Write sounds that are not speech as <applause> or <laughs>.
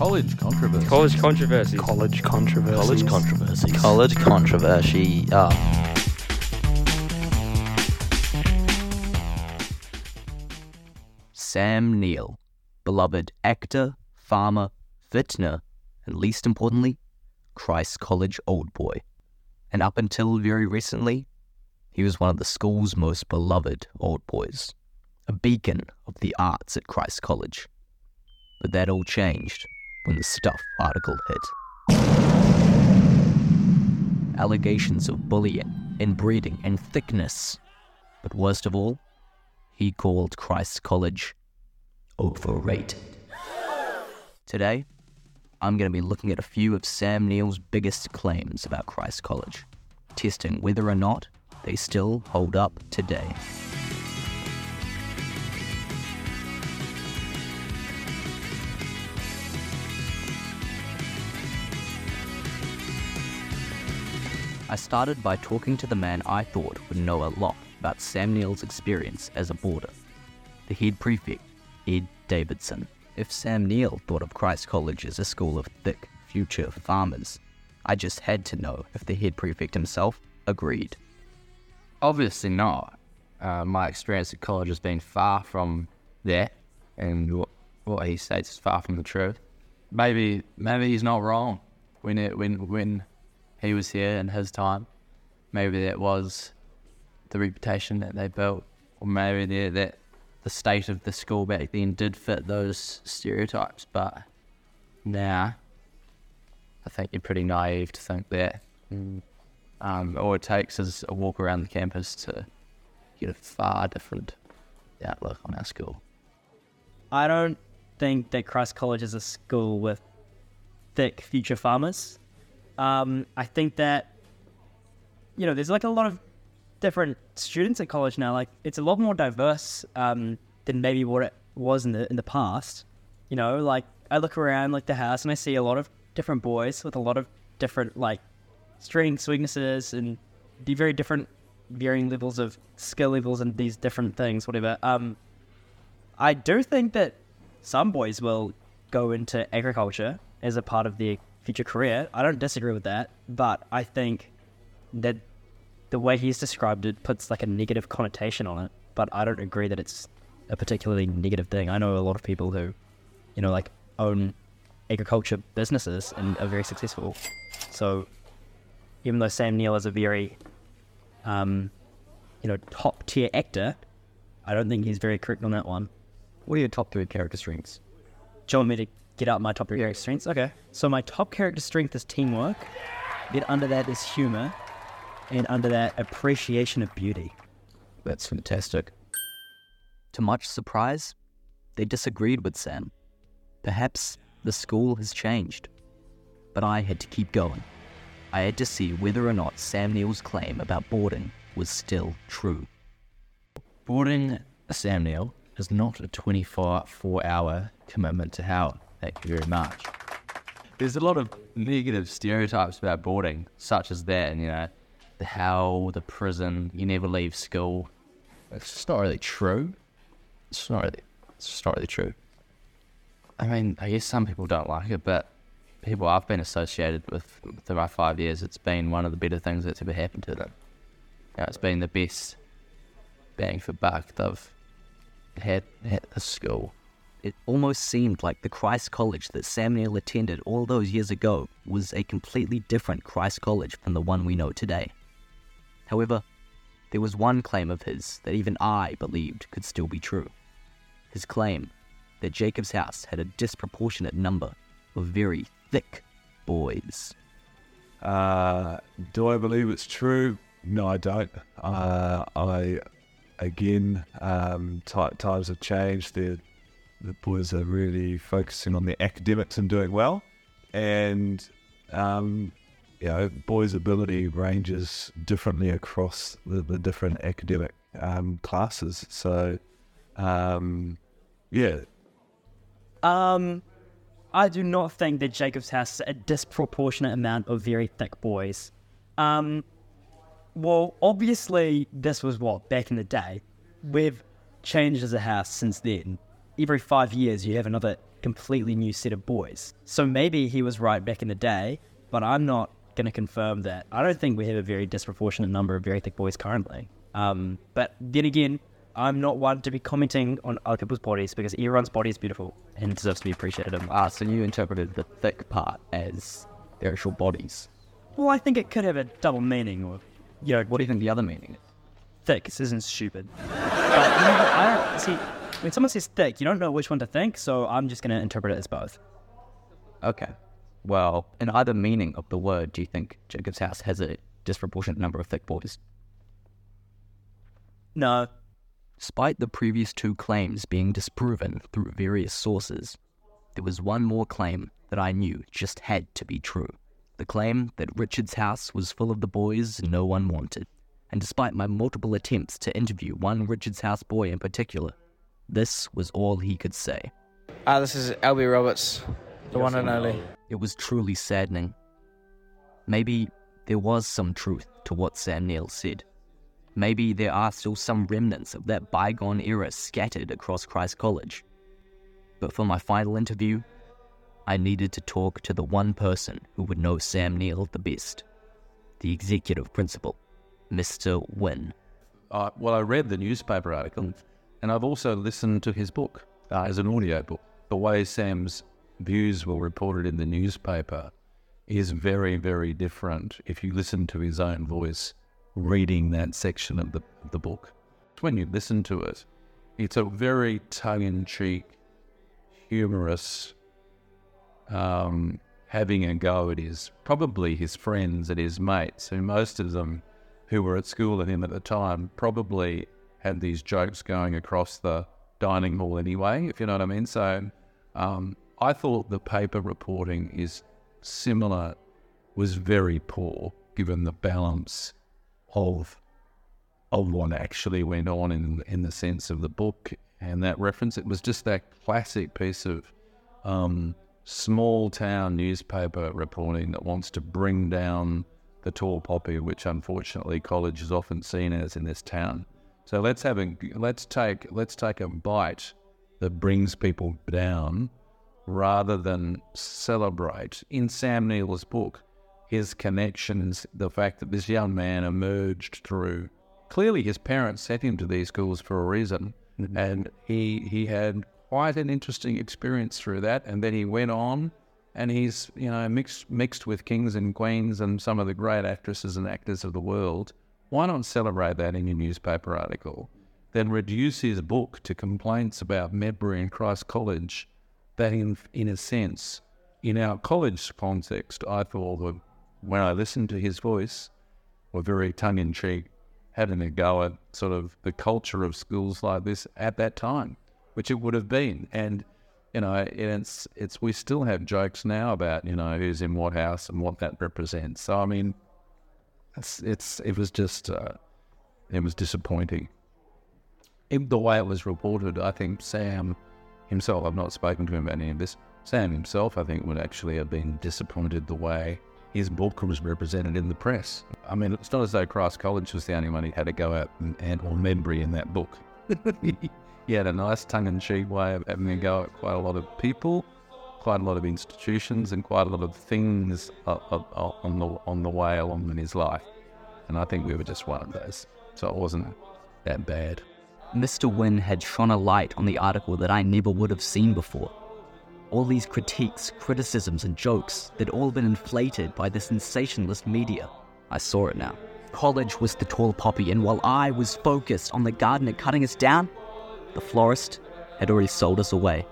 College controversy. College controversy. College controversy. College controversy. College controversy. Ah. Sam Neill, beloved actor, farmer, vintner, and least importantly, Christ College old boy. And up until very recently, he was one of the school's most beloved old boys, a beacon of the arts at Christ College. But that all changed when the Stuff article hit. Allegations of bullying, inbreeding, and thickness. But worst of all, he called Christ's College overrated. Today, I'm going to be looking at a few of Sam Neill's biggest claims about Christ College, testing whether or not they still hold up today. I started by talking to the man I thought would know a lot about Sam Neill's experience as a boarder, the head prefect, Ed Davidson. If Sam Neill thought of Christ College as a school of thick, future farmers, I just had to know if the head prefect himself agreed. Obviously not. Uh, my experience at college has been far from that, and what, what he states is far from the truth. Maybe, maybe he's not wrong. When it, when when he was here in his time, maybe that was the reputation that they built, or maybe the, that the state of the school back then did fit those stereotypes. But now, I think you're pretty naive to think that. Um, all it takes is a walk around the campus to get a far different outlook on our school. I don't think that Christ College is a school with thick future farmers. Um, I think that you know there's like a lot of different students at college now. Like it's a lot more diverse um, than maybe what it was in the in the past. You know, like I look around like the house and I see a lot of different boys with a lot of different like strengths, weaknesses, and the very different varying levels of skill levels and these different things, whatever. Um, I do think that some boys will go into agriculture as a part of their future career. I don't disagree with that, but I think that the way he's described it puts like a negative connotation on it. But I don't agree that it's a particularly negative thing. I know a lot of people who, you know, like own agriculture businesses and are very successful. So even though Sam Neill is a very, um, you know, top tier actor, I don't think he's very correct on that one. What are your top three character strengths? Do you want me to get out my top three character strengths? Okay. So my top character strength is teamwork. Then under that is humor. And under that, appreciation of beauty. That's fantastic. To much surprise, they disagreed with Sam. Perhaps the school has changed. But I had to keep going. I had to see whether or not Sam Neill's claim about boarding was still true. Boarding Sam Neill is not a 24 four hour commitment to hell. Thank you very much. There's a lot of negative stereotypes about boarding, such as that, and you know, the hell, the prison, you never leave school. It's just not really true. It's not really, it's just not really true. I mean, I guess some people don't like it, but people I've been associated with through my five years, it's been one of the better things that's ever happened to them. You know, it's been the best bang for buck they've had at the school. It almost seemed like the Christ College that Sam Neill attended all those years ago was a completely different Christ College from the one we know today. However, there was one claim of his that even I believed could still be true. His claim that Jacob's house had a disproportionate number of very thick boys. Uh, do I believe it's true? No, I don't. Uh, I, again, um, ti times have changed. The the boys are really focusing on their academics and doing well, and um, you know, boys' ability ranges differently across the, the different academic um, classes. So, um, yeah, Um, I do not think that Jacob's house has a disproportionate amount of very thick boys. Um, well, obviously, this was what back in the day. We've changed as a house since then. Every five years, you have another completely new set of boys. So maybe he was right back in the day, but I'm not going to confirm that. I don't think we have a very disproportionate number of very thick boys currently. Um, but then again, I'm not one to be commenting on other people's bodies because everyone's body is beautiful and deserves to be appreciated. Ah, so you interpreted the thick part as their actual bodies. Well, I think it could have a double meaning, or you know, What do you think the other meaning is? thick This isn't stupid. But you know, I don't see when someone says thick, you don't know which one to think, so I'm just going to interpret it as both. Okay. Well, in either meaning of the word, do you think Jacob's house has a disproportionate number of thick boys? No, Despite the previous two claims being disproven through various sources, there was one more claim that I knew just had to be true. The claim that Richard's house was full of the boys no one wanted. And despite my multiple attempts to interview one Richard's house boy in particular, this was all he could say. Ah, this is LB Roberts, the one and only. It was truly saddening. Maybe there was some truth to what Sam Neill said. Maybe there are still some remnants of that bygone era scattered across Christ College. But for my final interview, I needed to talk to the one person who would know Sam Neill the best the executive principal, Mr. Wynne. I, well, I read the newspaper article, and I've also listened to his book uh, as an audio book. The way Sam's views were reported in the newspaper is very, very different if you listen to his own voice reading that section of the, the book. When you listen to it, it's a very tongue in cheek, humorous, um, having a go at his probably his friends and his mates, who most of them who were at school with him at the time probably had these jokes going across the dining hall anyway, if you know what I mean. So um, I thought the paper reporting is similar, was very poor given the balance of of what actually went on in in the sense of the book and that reference. It was just that classic piece of um, small town newspaper reporting that wants to bring down the tall poppy, which unfortunately college is often seen as in this town. So let's have a let's take let's take a bite that brings people down rather than celebrate. In Sam Neill's book, his connections, the fact that this young man emerged through clearly his parents sent him to these schools for a reason, mm-hmm. and he he had quite an interesting experience through that, and then he went on, and he's you know mixed mixed with kings and queens and some of the great actresses and actors of the world. Why not celebrate that in your newspaper article? Then reduce his book to complaints about Medbury and Christ College. That, in in a sense, in our college context, I thought that when I listened to his voice, were very tongue in cheek, having a go at sort of the culture of schools like this at that time, which it would have been. And you know, it's it's we still have jokes now about you know who's in what house and what that represents. So I mean, it's it's it was just uh, it was disappointing. In the way it was reported, I think Sam himself. I've not spoken to him about any of this. Sam himself, I think, would actually have been disappointed the way his book was represented in the press. I mean, it's not as though Christ College was the only one he had to go out and, and or Medbury in that book. <laughs> he had a nice tongue-in-cheek way of having a go at quite a lot of people, quite a lot of institutions, and quite a lot of things on the on the way along in his life. And I think we were just one of those, so it wasn't that bad. Mr. Wynne had shone a light on the article that I never would have seen before. All these critiques, criticisms, and jokes that all been inflated by the sensationalist media. I saw it now. College was the tall poppy, and while I was focused on the gardener cutting us down, the florist had already sold us away.